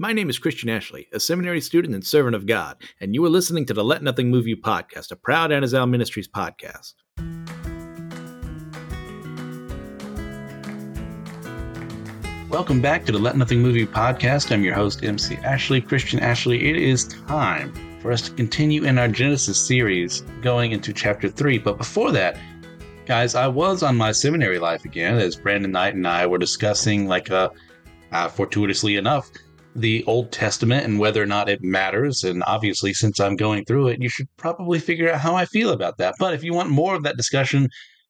My name is Christian Ashley, a seminary student and servant of God, and you are listening to the Let Nothing Move You podcast, a proud Anazao Ministries podcast. Welcome back to the Let Nothing Move You podcast. I'm your host, MC Ashley, Christian Ashley. It is time for us to continue in our Genesis series going into chapter 3. But before that, guys, I was on my seminary life again as Brandon Knight and I were discussing, like, uh, uh fortuitously enough, the Old Testament and whether or not it matters. And obviously, since I'm going through it, you should probably figure out how I feel about that. But if you want more of that discussion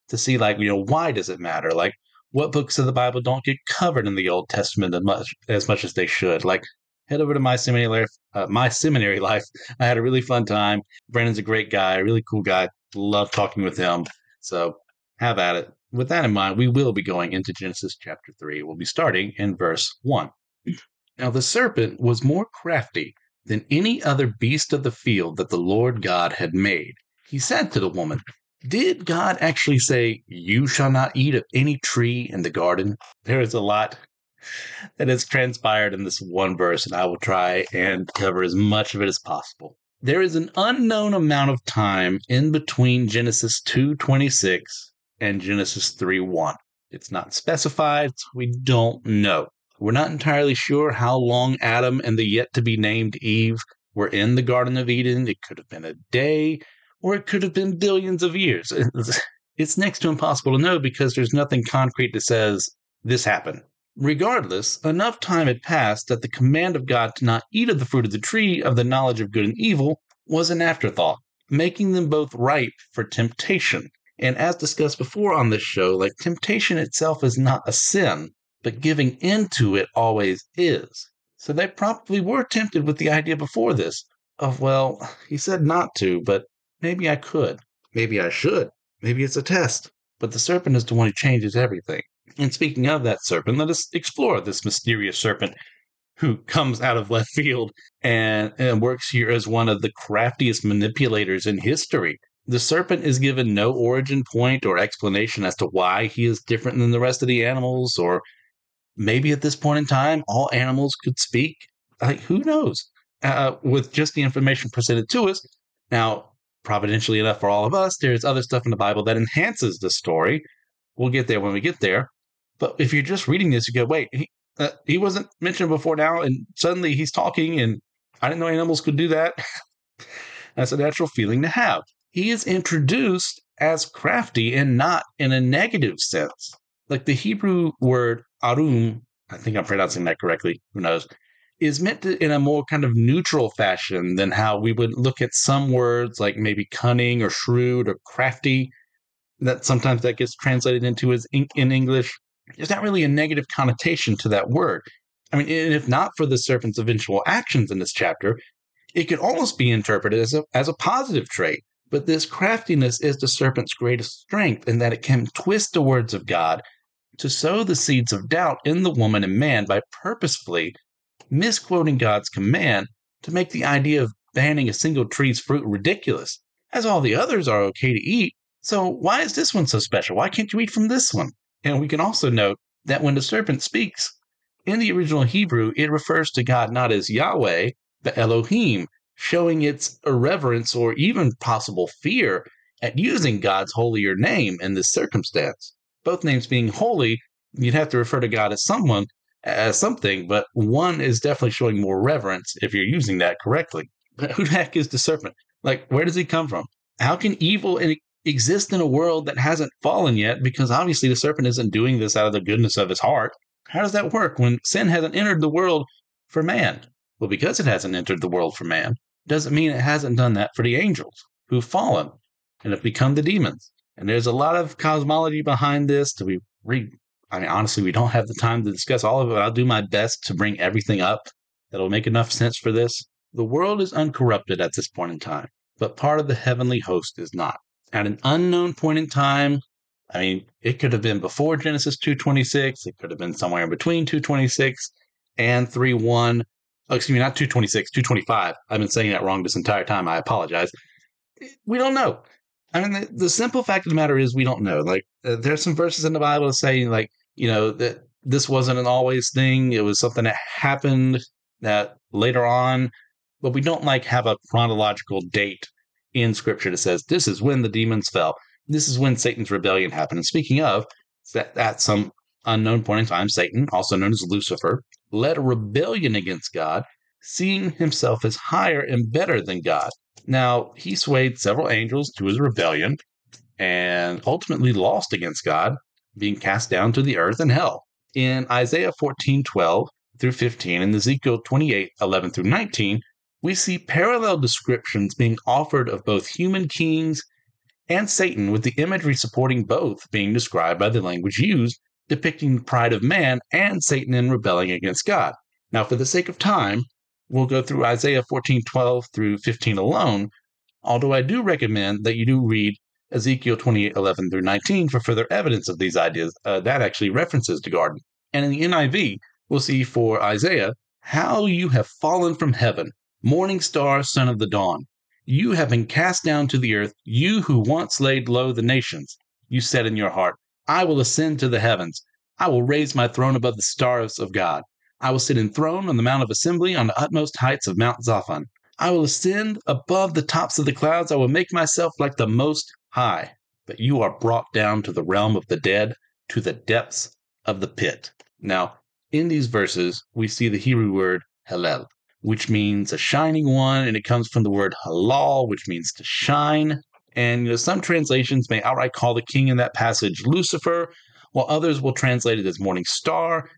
to see, like, you know, why does it matter? Like, what books of the Bible don't get covered in the Old Testament as much as, much as they should? Like, head over to my seminary life. Uh, my seminary life. I had a really fun time. Brandon's a great guy, really cool guy. Love talking with him. So have at it. With that in mind, we will be going into Genesis chapter 3. We'll be starting in verse 1. Now the serpent was more crafty than any other beast of the field that the Lord God had made. He said to the woman, Did God actually say, You shall not eat of any tree in the garden? There is a lot that has transpired in this one verse, and I will try and cover as much of it as possible. There is an unknown amount of time in between Genesis 2:26 and Genesis 3:1. It's not specified, so we don't know. We're not entirely sure how long Adam and the yet to be named Eve were in the Garden of Eden. It could have been a day, or it could have been billions of years. It's next to impossible to know because there's nothing concrete that says this happened. Regardless, enough time had passed that the command of God to not eat of the fruit of the tree of the knowledge of good and evil was an afterthought, making them both ripe for temptation. And as discussed before on this show, like temptation itself is not a sin, but giving into it always is. So they probably were tempted with the idea before this of, well, he said not to, but maybe I could. Maybe I should. Maybe it's a test. But the serpent is the one who changes everything. And speaking of that serpent, let us explore this mysterious serpent who comes out of left field and, and works here as one of the craftiest manipulators in history. The serpent is given no origin point or explanation as to why he is different than the rest of the animals or maybe at this point in time, all animals could speak. Like, who knows? Uh, with just the information presented to us. Now, providentially enough for all of us, there's other stuff in the Bible that enhances the story. We'll get there when we get there. But if you're just reading this, you go, wait, he, uh, he wasn't mentioned before now, and suddenly he's talking, and I didn't know animals could do that. That's a natural feeling to have. He is introduced as crafty and not in a negative sense. Like the Hebrew word arum, I think I'm pronouncing that correctly, who knows, is meant to, in a more kind of neutral fashion than how we would look at some words like maybe cunning or shrewd or crafty. That sometimes that gets translated into as in, in English. There's not really a negative connotation to that word. I mean, and if not for the serpent's eventual actions in this chapter, it could almost be interpreted as a, as a positive trait. But this craftiness is the serpent's greatest strength in that it can twist the words of God to sow the seeds of doubt in the woman and man by purposefully misquoting God's command to make the idea of banning a single tree's fruit ridiculous, as all the others are okay to eat. So, why is this one so special? Why can't you eat from this one? And we can also note that when the serpent speaks, in the original Hebrew, it refers to God not as Yahweh, but Elohim, showing its irreverence or even possible fear at using God's holier name in this circumstance both names being holy, you'd have to refer to God as someone, as something, but one is definitely showing more reverence if you're using that correctly. But who the heck is the serpent? Like, where does he come from? How can evil exist in a world that hasn't fallen yet? Because obviously the serpent isn't doing this out of the goodness of his heart. How does that work when sin hasn't entered the world for man? Well, because it hasn't entered the world for man, doesn't mean it hasn't done that for the angels who've fallen and have become the demons. And there's a lot of cosmology behind this. To be re- I mean, honestly, we don't have the time to discuss all of it. I'll do my best to bring everything up that'll make enough sense for this. The world is uncorrupted at this point in time, but part of the heavenly host is not. At an unknown point in time, I mean, it could have been before Genesis 226. It could have been somewhere in between 226 and 3.1. Oh, excuse me, not 226, 225. I've been saying that wrong this entire time. I apologize. We don't know. I mean, the, the, simple fact of the matter is we don't know. Like, uh, there's some verses in the Bible saying, like, you know, that this wasn't an always thing. It was something that happened that later on, but we don't like have a chronological date in scripture that says this is when the demons fell. This is when Satan's rebellion happened. And speaking of, that at some unknown point in time, Satan, also known as Lucifer, led a rebellion against God, seeing himself as higher and better than God. Now, he swayed several angels to his rebellion and ultimately lost against God, being cast down to the earth and hell. In Isaiah 14 12 through 15 and Ezekiel 28 11 through 19, we see parallel descriptions being offered of both human kings and Satan, with the imagery supporting both being described by the language used, depicting the pride of man and Satan in rebelling against God. Now, for the sake of time, we'll go through Isaiah 14 12 through 15 alone, although I do recommend that you do read Ezekiel 28 11 through 19 for further evidence of these ideas. Uh, that actually references the garden. And in the NIV, we'll see for Isaiah, how you have fallen from heaven, morning star, son of the dawn. You have been cast down to the earth, you who once laid low the nations. You said in your heart, I will ascend to the heavens. I will raise my throne above the stars of God. I will sit enthroned on the Mount of Assembly on the utmost heights of Mount Zaphon. I will ascend above the tops of the clouds. I will make myself like the Most High. But you are brought down to the realm of the dead, to the depths of the pit. Now, in these verses, we see the Hebrew word Hallel, which means a shining one, and it comes from the word halal, which means to shine. And you know, some translations may outright call the king in that passage Lucifer, while others will translate it as morning star,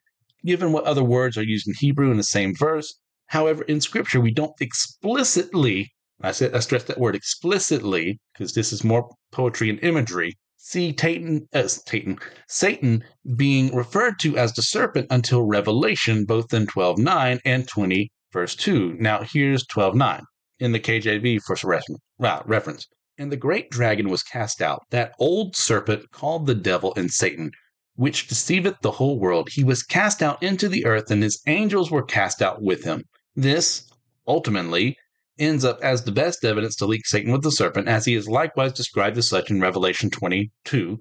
given what other words are used in Hebrew in the same verse. However, in Scripture, we don't explicitly, I, said, I stress that word explicitly, because this is more poetry and imagery, see Satan, as uh, Satan, Satan being referred to as the serpent until Revelation, both in 12.9 and 20, verse 2. Now, here's 12.9 in the KJV for uh, reference. And the great dragon was cast out, that old serpent called the devil and Satan, which deceiveth the whole world. He was cast out into the earth, and his angels were cast out with him. This, ultimately, ends up as the best evidence to link Satan with the serpent, as he is likewise described as such in Revelation 22.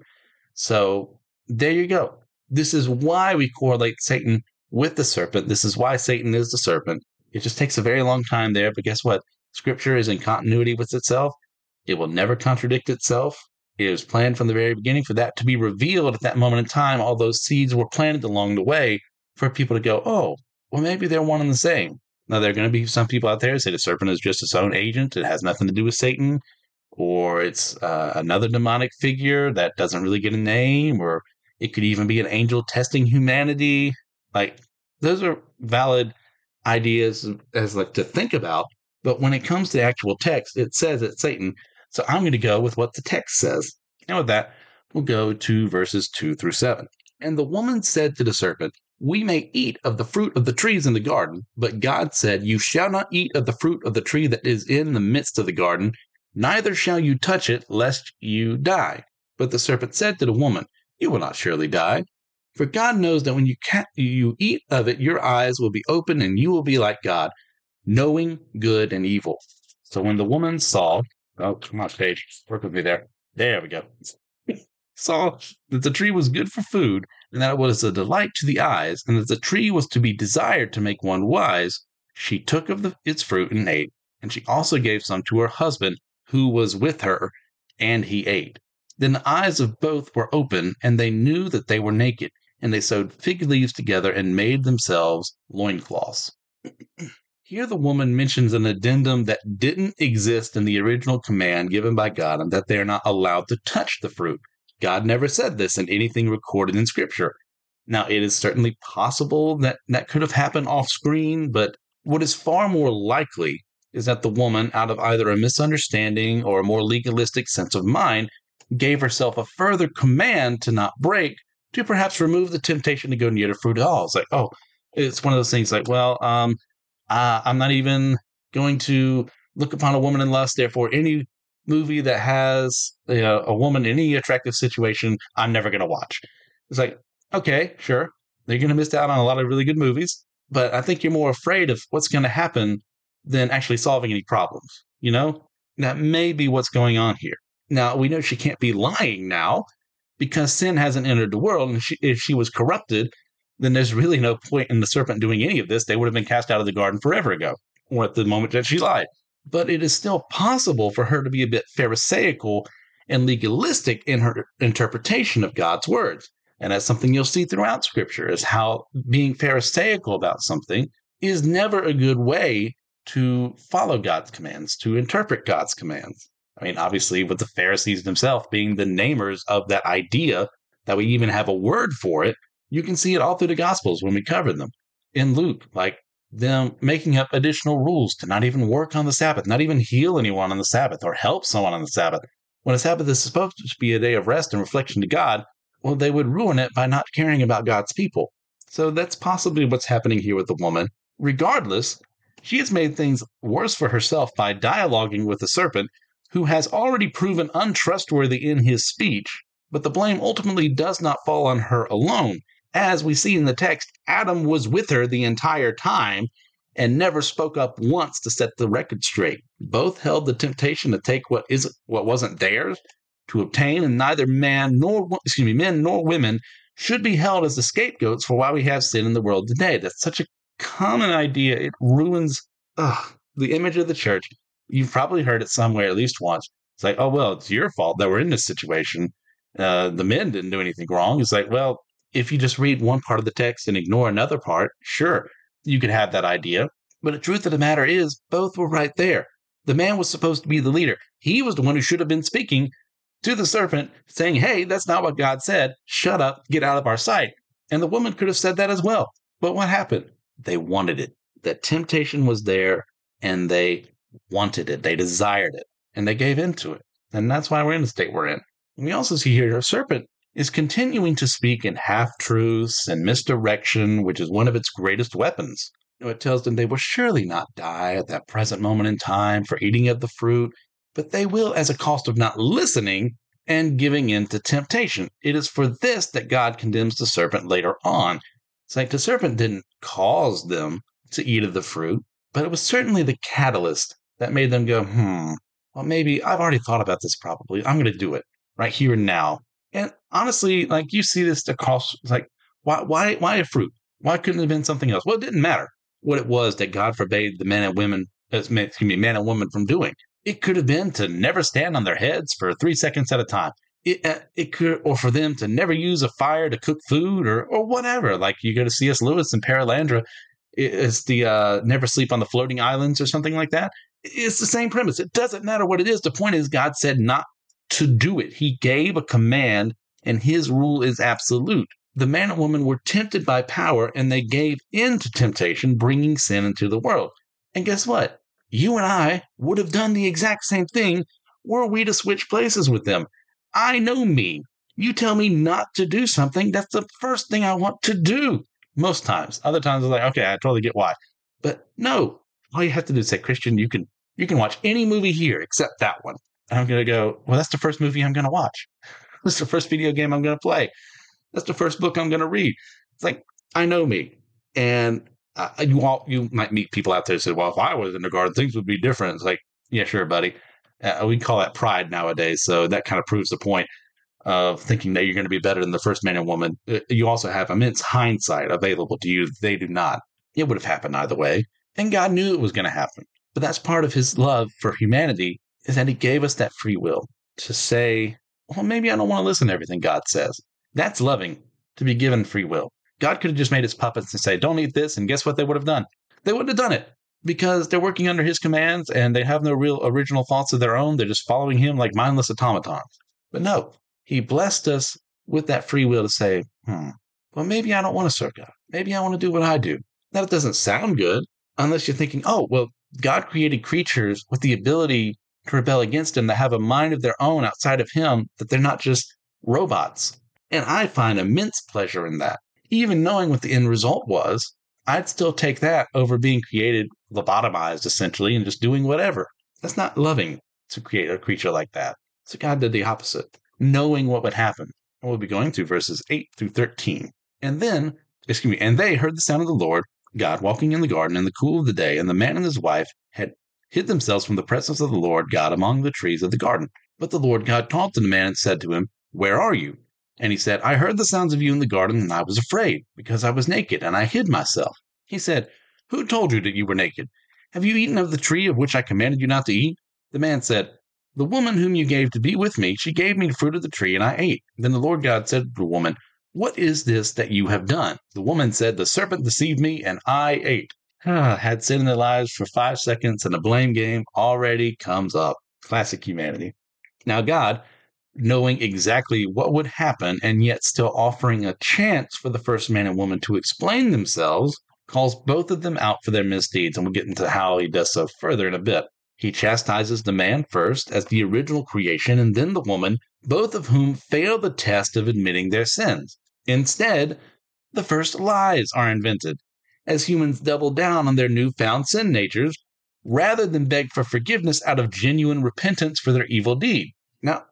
So there you go. This is why we correlate Satan with the serpent. This is why Satan is the serpent. It just takes a very long time there, but guess what? Scripture is in continuity with itself. It will never contradict itself. It was planned from the very beginning for that to be revealed at that moment in time. All those seeds were planted along the way for people to go, oh, well, maybe they're one and the same. Now, there are going to be some people out there say the serpent is just its own agent. It has nothing to do with Satan, or it's uh, another demonic figure that doesn't really get a name, or it could even be an angel testing humanity. Like, those are valid ideas as like to think about. But when it comes to the actual text, it says that Satan. So I'm going to go with what the text says. And with that, we'll go to verses 2 through 7. And the woman said to the serpent, We may eat of the fruit of the trees in the garden, but God said, You shall not eat of the fruit of the tree that is in the midst of the garden, neither shall you touch it, lest you die. But the serpent said to the woman, You will not surely die. For God knows that when you, ca- you eat of it, your eyes will be open and you will be like God, knowing good and evil. So when the woman saw Oh, come on, page. Work with me there. There we go. Saw that the tree was good for food, and that it was a delight to the eyes, and that the tree was to be desired to make one wise. She took of the, its fruit and ate, and she also gave some to her husband, who was with her, and he ate. Then the eyes of both were open, and they knew that they were naked, and they sewed fig leaves together and made themselves loincloths. Here, the woman mentions an addendum that didn't exist in the original command given by God and that they are not allowed to touch the fruit. God never said this in anything recorded in Scripture. Now, it is certainly possible that that could have happened off screen, but what is far more likely is that the woman, out of either a misunderstanding or a more legalistic sense of mind, gave herself a further command to not break, to perhaps remove the temptation to go near the fruit at all. It's like, oh, it's one of those things like, well, um, uh, I'm not even going to look upon a woman in lust. Therefore, any movie that has you know, a woman in any attractive situation, I'm never going to watch. It's like, okay, sure. They're going to miss out on a lot of really good movies, but I think you're more afraid of what's going to happen than actually solving any problems. You know, that may be what's going on here. Now, we know she can't be lying now because sin hasn't entered the world. And she, if she was corrupted, then there's really no point in the serpent doing any of this. They would have been cast out of the garden forever ago, or at the moment that she lied. But it is still possible for her to be a bit Pharisaical and legalistic in her interpretation of God's words. And that's something you'll see throughout Scripture is how being Pharisaical about something is never a good way to follow God's commands, to interpret God's commands. I mean, obviously, with the Pharisees themselves being the namers of that idea that we even have a word for it, you can see it all through the Gospels when we cover them. In Luke, like them making up additional rules to not even work on the Sabbath, not even heal anyone on the Sabbath or help someone on the Sabbath. When a Sabbath is supposed to be a day of rest and reflection to God, well, they would ruin it by not caring about God's people. So that's possibly what's happening here with the woman. Regardless, she has made things worse for herself by dialoguing with the serpent, who has already proven untrustworthy in his speech. But the blame ultimately does not fall on her alone. As we see in the text, Adam was with her the entire time and never spoke up once to set the record straight. Both held the temptation to take what isn't what wasn't theirs to obtain, and neither man nor excuse me, men nor women should be held as the scapegoats for why we have sin in the world today. That's such a common idea. It ruins ugh, the image of the church. You've probably heard it somewhere at least once. It's like, oh well, it's your fault that we're in this situation. Uh, the men didn't do anything wrong. It's like, well, if you just read one part of the text and ignore another part, sure, you could have that idea. But the truth of the matter is, both were right there. The man was supposed to be the leader. He was the one who should have been speaking to the serpent, saying, Hey, that's not what God said. Shut up, get out of our sight. And the woman could have said that as well. But what happened? They wanted it. That temptation was there and they wanted it. They desired it and they gave into it. And that's why we're in the state we're in. And we also see here a serpent is continuing to speak in half truths and misdirection, which is one of its greatest weapons. It tells them they will surely not die at that present moment in time for eating of the fruit, but they will as a cost of not listening and giving in to temptation. It is for this that God condemns the serpent later on. It's like the serpent didn't cause them to eat of the fruit, but it was certainly the catalyst that made them go, hmm, well, maybe I've already thought about this probably. I'm going to do it right here and now. Honestly, like you see this across, like, why, why, why a fruit? Why couldn't it have been something else? Well, it didn't matter what it was that God forbade the men and women, excuse me, man and woman from doing. It could have been to never stand on their heads for three seconds at a time. It, uh, it could, or for them to never use a fire to cook food or, or whatever. Like you go to C.S. Lewis and Perelandra, it's the uh, never sleep on the floating islands or something like that. It's the same premise. It doesn't matter what it is. The point is, God said not to do it. He gave a command, and his rule is absolute. The man and woman were tempted by power, and they gave in to temptation, bringing sin into the world. And guess what? You and I would have done the exact same thing were we to switch places with them. I know me. You tell me not to do something, that's the first thing I want to do. Most times. Other times I'm like, okay, I totally get why. But no, all you have to do is say, Christian, you can you can watch any movie here except that one. And I'm gonna go, well, that's the first movie I'm gonna watch. That's the first video game I'm gonna play. That's the first book I'm gonna read. It's like I know me, and uh, you all you might meet people out there who say, "Well, if I was in the garden, things would be different." It's like, yeah, sure, buddy. Uh, we call that pride nowadays, so that kind of proves the point of thinking that you're going to be better than the first man and woman. Uh, you also have immense hindsight available to you. They do not. It would have happened either way, and God knew it was going to happen. But that's part of His love for humanity is that He gave us that free will to say, "Well, maybe I don't want to listen to everything God says." That's loving to be given free will. God could have just made his puppets and say, don't eat this. And guess what they would have done? They wouldn't have done it because they're working under his commands and they have no real original thoughts of their own. They're just following him like mindless automatons. But no, he blessed us with that free will to say, hmm, well, maybe I don't want to serve God. Maybe I want to do what I do. Now, it doesn't sound good unless you're thinking, oh, well, God created creatures with the ability to rebel against him, that have a mind of their own outside of him, that they're not just robots. And I find immense pleasure in that even knowing what the end result was, I'd still take that over being created lobotomized essentially and just doing whatever. That's not loving to create a creature like that. So God did the opposite, knowing what would happen. And we'll be going through verses 8 through 13. And then, excuse me, and they heard the sound of the Lord, God walking in the garden in the cool of the day, and the man and his wife had hid themselves from the presence of the Lord God among the trees of the garden. But the Lord God called to the man and said to him, Where are you? And he said, I heard the sounds of you in the garden, and I was afraid, because I was naked, and I hid myself. He said, Who told you that you were naked? Have you eaten of the tree of which I commanded you not to eat? The man said, The woman whom you gave to be with me, she gave me the fruit of the tree, and I ate. Then the Lord God said to the woman, What is this that you have done? The woman said, The serpent deceived me, and I ate. Had sin in their lives for five seconds, and the blame game already comes up. Classic humanity. Now, God, knowing exactly what would happen and yet still offering a chance for the first man and woman to explain themselves, calls both of them out for their misdeeds, and we'll get into how he does so further in a bit. He chastises the man first as the original creation and then the woman, both of whom fail the test of admitting their sins. Instead, the first lies are invented as humans double down on their newfound sin natures rather than beg for forgiveness out of genuine repentance for their evil deed. Now,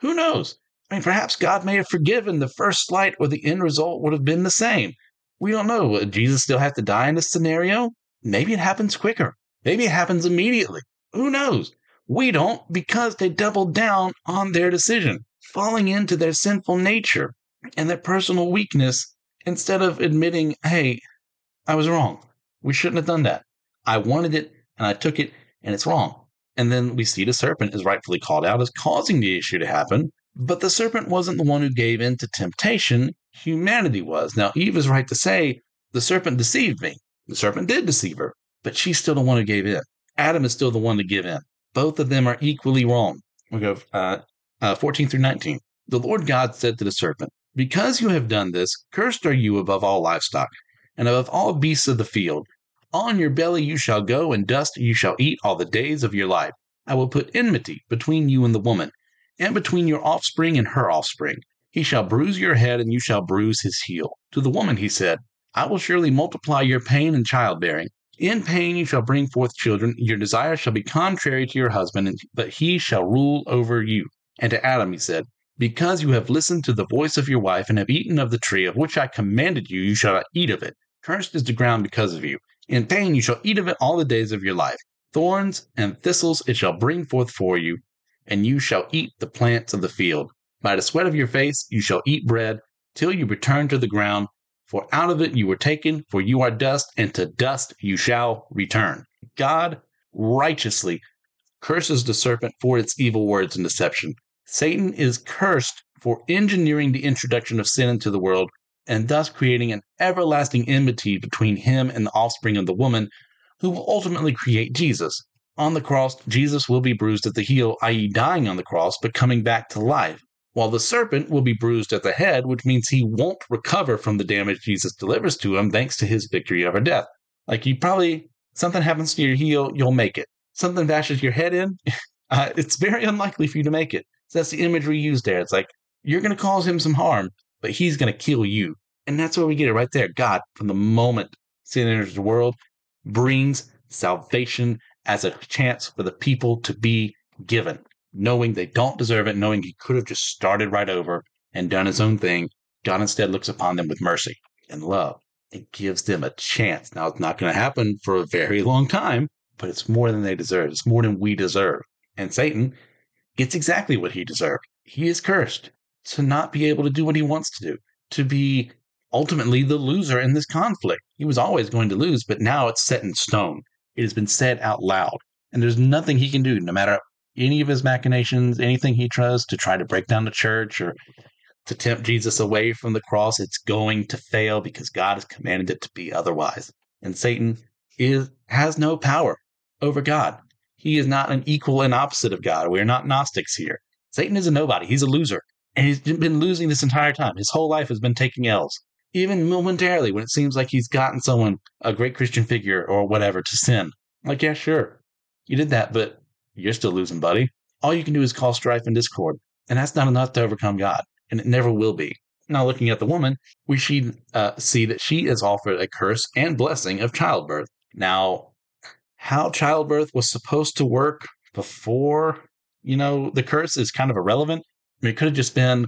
who knows? I mean, perhaps God may have forgiven the first slight or the end result would have been the same. We don't know. Would Jesus still have to die in this scenario? Maybe it happens quicker. Maybe it happens immediately. Who knows? We don't because they doubled down on their decision, falling into their sinful nature and their personal weakness instead of admitting, hey, I was wrong. We shouldn't have done that. I wanted it and I took it and it's wrong. And then we see the serpent is rightfully called out as causing the issue to happen. But the serpent wasn't the one who gave in to temptation humanity was. Now, Eve is right to say, the serpent deceived me. The serpent did deceive her, but she's still the one who gave in. Adam is still the one to give in. Both of them are equally wrong. We go uh, uh, 14 through 19. The Lord God said to the serpent, Because you have done this, cursed are you above all livestock, and above all beasts of the field. On your belly you shall go, and dust you shall eat all the days of your life. I will put enmity between you and the woman, and between your offspring and her offspring. He shall bruise your head, and you shall bruise his heel. To the woman he said, I will surely multiply your pain in childbearing. In pain you shall bring forth children. Your desire shall be contrary to your husband, but he shall rule over you. And to Adam he said, Because you have listened to the voice of your wife, and have eaten of the tree of which I commanded you, you shall not eat of it. Cursed is the ground because of you. In pain you shall eat of it all the days of your life. Thorns and thistles it shall bring forth for you, and you shall eat the plants of the field. By the sweat of your face you shall eat bread till you return to the ground, for out of it you were taken, for you are dust, and to dust you shall return. God righteously curses the serpent for its evil words and deception. Satan is cursed for engineering the introduction of sin into the world and thus creating an everlasting enmity between him and the offspring of the woman, who will ultimately create Jesus. On the cross, Jesus will be bruised at the heel, i.e., dying on the cross, but coming back to life while the serpent will be bruised at the head, which means he won't recover from the damage Jesus delivers to him thanks to his victory over death. Like you probably, something happens to your heel, you'll make it. Something bashes your head in, uh, it's very unlikely for you to make it. So that's the imagery used there. It's like you're going to cause him some harm, but he's going to kill you. And that's where we get it right there. God, from the moment sin enters the world, brings salvation as a chance for the people to be given knowing they don't deserve it, knowing he could have just started right over and done his own thing, God instead looks upon them with mercy and love and gives them a chance. Now, it's not going to happen for a very long time, but it's more than they deserve. It's more than we deserve. And Satan gets exactly what he deserved. He is cursed to not be able to do what he wants to do, to be ultimately the loser in this conflict. He was always going to lose, but now it's set in stone. It has been said out loud. And there's nothing he can do, no matter any of his machinations, anything he tries to try to break down the church or to tempt Jesus away from the cross, it's going to fail because God has commanded it to be otherwise. And Satan is has no power over God. He is not an equal and opposite of God. We're not Gnostics here. Satan is a nobody. He's a loser. And he's been losing this entire time. His whole life has been taking L's. Even momentarily, when it seems like he's gotten someone, a great Christian figure or whatever, to sin. Like, yeah, sure, you did that, but you're still losing, buddy. All you can do is cause strife and discord, and that's not enough to overcome God, and it never will be. Now, looking at the woman, we should uh, see that she is offered a curse and blessing of childbirth. Now, how childbirth was supposed to work before, you know, the curse is kind of irrelevant. I mean, it could have just been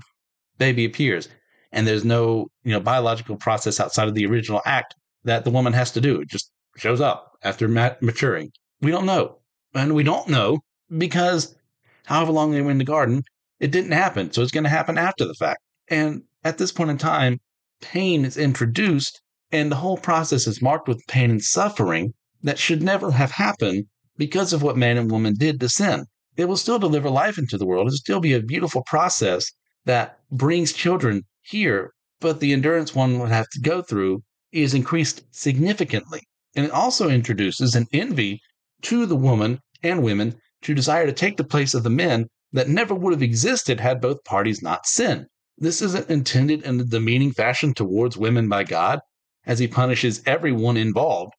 baby appears, and there's no, you know, biological process outside of the original act that the woman has to do. It just shows up after mat- maturing. We don't know. And we don't know because however long they were in the garden, it didn't happen. So it's going to happen after the fact. And at this point in time, pain is introduced, and the whole process is marked with pain and suffering that should never have happened because of what man and woman did to sin. It will still deliver life into the world. It'll still be a beautiful process that brings children here, but the endurance one would have to go through is increased significantly. And it also introduces an envy to the woman and women to desire to take the place of the men that never would have existed had both parties not sinned. This isn't intended in a demeaning fashion towards women by God, as he punishes everyone involved.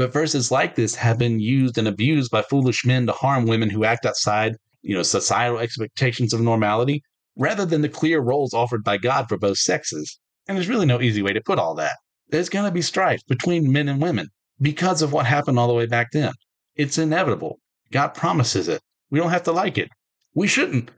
But verses like this have been used and abused by foolish men to harm women who act outside, you know, societal expectations of normality, rather than the clear roles offered by God for both sexes. And there's really no easy way to put all that. There's going to be strife between men and women because of what happened all the way back then. It's inevitable. God promises it. We don't have to like it. We shouldn't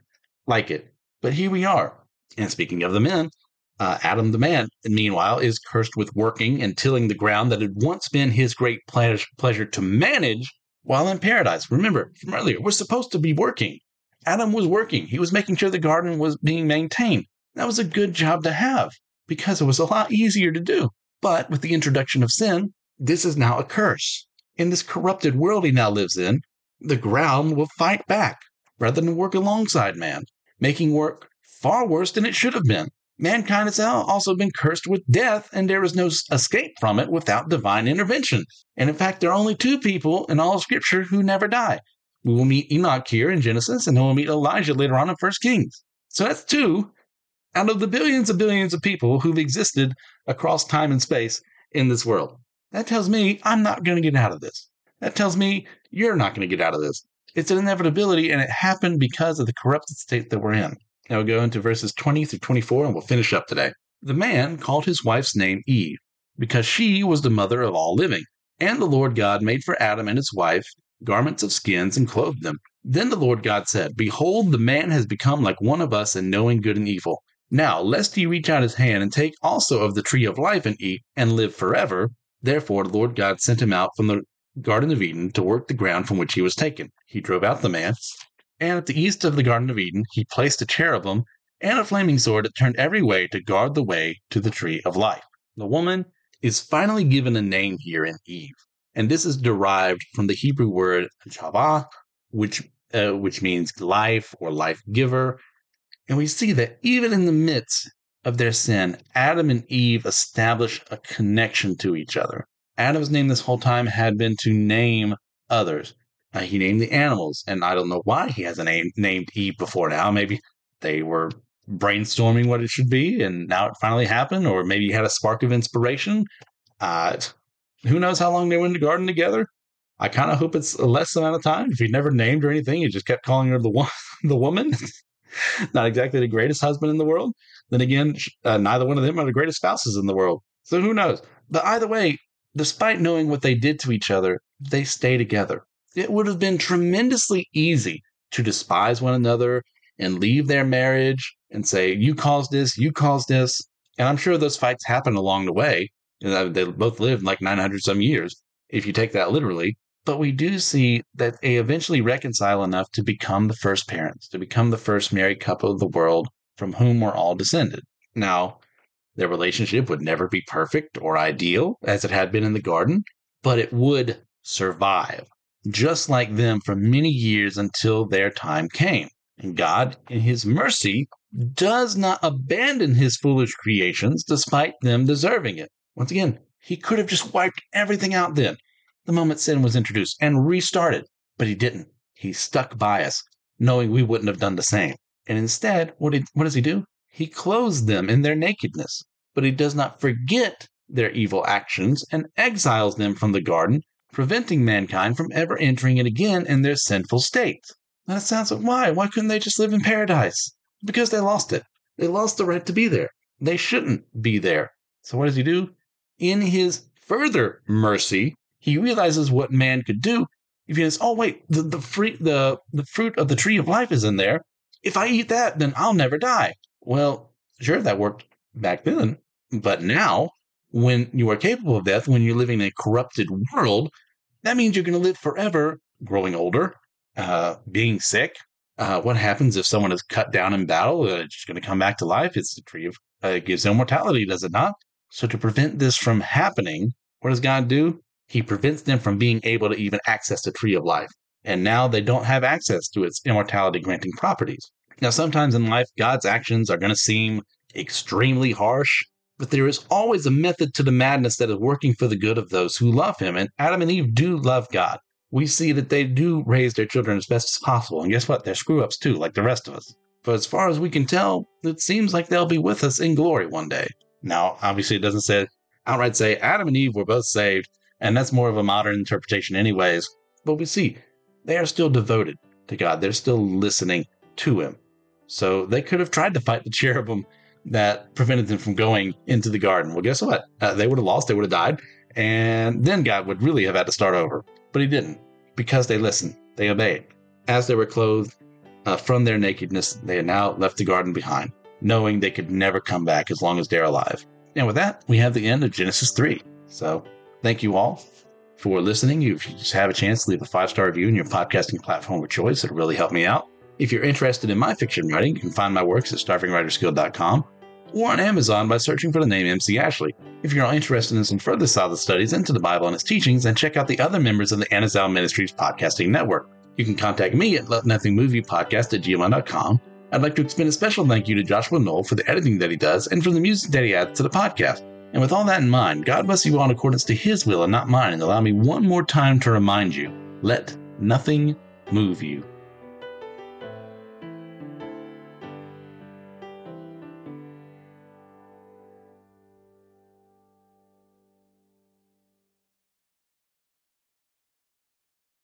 like it. But here we are. And speaking of the men, uh, Adam the man, meanwhile, is cursed with working and tilling the ground that had once been his great ple- pleasure to manage while in paradise. Remember from earlier, we're supposed to be working. Adam was working. He was making sure the garden was being maintained. That was a good job to have because it was a lot easier to do. But with the introduction of sin, this is now a curse. In this corrupted world he now lives in, the ground will fight back rather than work alongside man, making work far worse than it should have been. Mankind has also been cursed with death, and there is no escape from it without divine intervention. And in fact, there are only two people in all of Scripture who never die. We will meet Enoch here in Genesis, and then we'll meet Elijah later on in First Kings. So that's two out of the billions and billions of people who've existed across time and space in this world. That tells me I'm not going to get out of this. That tells me you're not going to get out of this. It's an inevitability, and it happened because of the corrupted state that we're in. Now we'll go into verses 20 through 24, and we'll finish up today. The man called his wife's name Eve, because she was the mother of all living. And the Lord God made for Adam and his wife garments of skins and clothed them. Then the Lord God said, Behold, the man has become like one of us in knowing good and evil. Now, lest he reach out his hand and take also of the tree of life and eat and live forever. Therefore, the Lord God sent him out from the Garden of Eden to work the ground from which he was taken. He drove out the man, and at the east of the Garden of Eden he placed a cherubim and a flaming sword that turned every way to guard the way to the tree of life. The woman is finally given a name here in Eve, and this is derived from the Hebrew word chava, which uh, which means life or life giver. And we see that even in the midst of their sin, Adam and Eve establish a connection to each other. Adam's name this whole time had been to name others. Uh, he named the animals, and I don't know why he hasn't name, named Eve before now. Maybe they were brainstorming what it should be, and now it finally happened, or maybe he had a spark of inspiration. Uh, who knows how long they were in the garden together? I kind of hope it's a less amount of time. If he never named her anything, he just kept calling her the one, the woman. Not exactly the greatest husband in the world. Then again, uh, neither one of them are the greatest spouses in the world. So who knows? But either way, despite knowing what they did to each other, they stay together. It would have been tremendously easy to despise one another and leave their marriage and say, You caused this, you caused this. And I'm sure those fights happen along the way. They both lived like 900 some years, if you take that literally. But we do see that they eventually reconcile enough to become the first parents, to become the first married couple of the world from whom we're all descended. Now, their relationship would never be perfect or ideal as it had been in the garden, but it would survive, just like them for many years until their time came. And God, in His mercy, does not abandon His foolish creations despite them deserving it. Once again, He could have just wiped everything out then, the moment sin was introduced, and restarted, but He didn't. He stuck by us, knowing we wouldn't have done the same. And instead, what, what does He do? He clothes them in their nakedness, but he does not forget their evil actions and exiles them from the garden, preventing mankind from ever entering it again in their sinful state. Now it sounds like why? Why couldn't they just live in paradise? Because they lost it. They lost the right to be there. They shouldn't be there. So what does he do? In his further mercy, he realizes what man could do. If he says, "Oh wait, the the free the the fruit of the tree of life is in there. If I eat that, then I'll never die." Well, sure, that worked back then. But now, when you are capable of death, when you're living in a corrupted world, that means you're going to live forever, growing older, uh, being sick, Uh, what happens if someone is cut down in battle? Uh, it's going to come back to life. It's the tree of uh, it gives immortality, does it not? So to prevent this from happening, what does God do? He prevents them from being able to even access the tree of life. And now they don't have access to its immortality granting properties. Now, sometimes in life, God's actions are going to seem extremely harsh, but there is always a method to the madness that is working for the good of those who love Him. And Adam and Eve do love God. We see that they do raise their children as best as possible. And guess what? They're screw ups too, like the rest of us. But as far as we can tell, it seems like they'll be with us in glory one day. Now, obviously, it doesn't say outright say Adam and Eve were both saved, and that's more of a modern interpretation, anyways. But we see they are still devoted to God. They're still listening to Him. So they could have tried to fight the cherubim that prevented them from going into the garden. Well, guess what? Uh, they would have lost, they would have died, and then God would really have had to start over. But He didn't because they listened, they obeyed. As they were clothed uh, from their nakedness, they had now left the garden behind, knowing they could never come back as long as they're alive. And with that, we have the end of Genesis 3. So thank you all for listening. If you just have a chance, to leave a five star review in your podcasting platform of choice. It'll really help me out. If you're interested in my fiction writing, you can find my works at starvingwritersguild.com or on Amazon by searching for the name MC Ashley. If you're interested in some further solid studies into the Bible and its teachings, then check out the other members of the Anazao Ministries podcasting network. You can contact me at letnothingmoveyoupodcast at gmail.com. I'd like to extend a special thank you to Joshua Knoll for the editing that he does and for the music that he adds to the podcast. And with all that in mind, God bless you all in accordance to his will and not mine, and allow me one more time to remind you let nothing move you.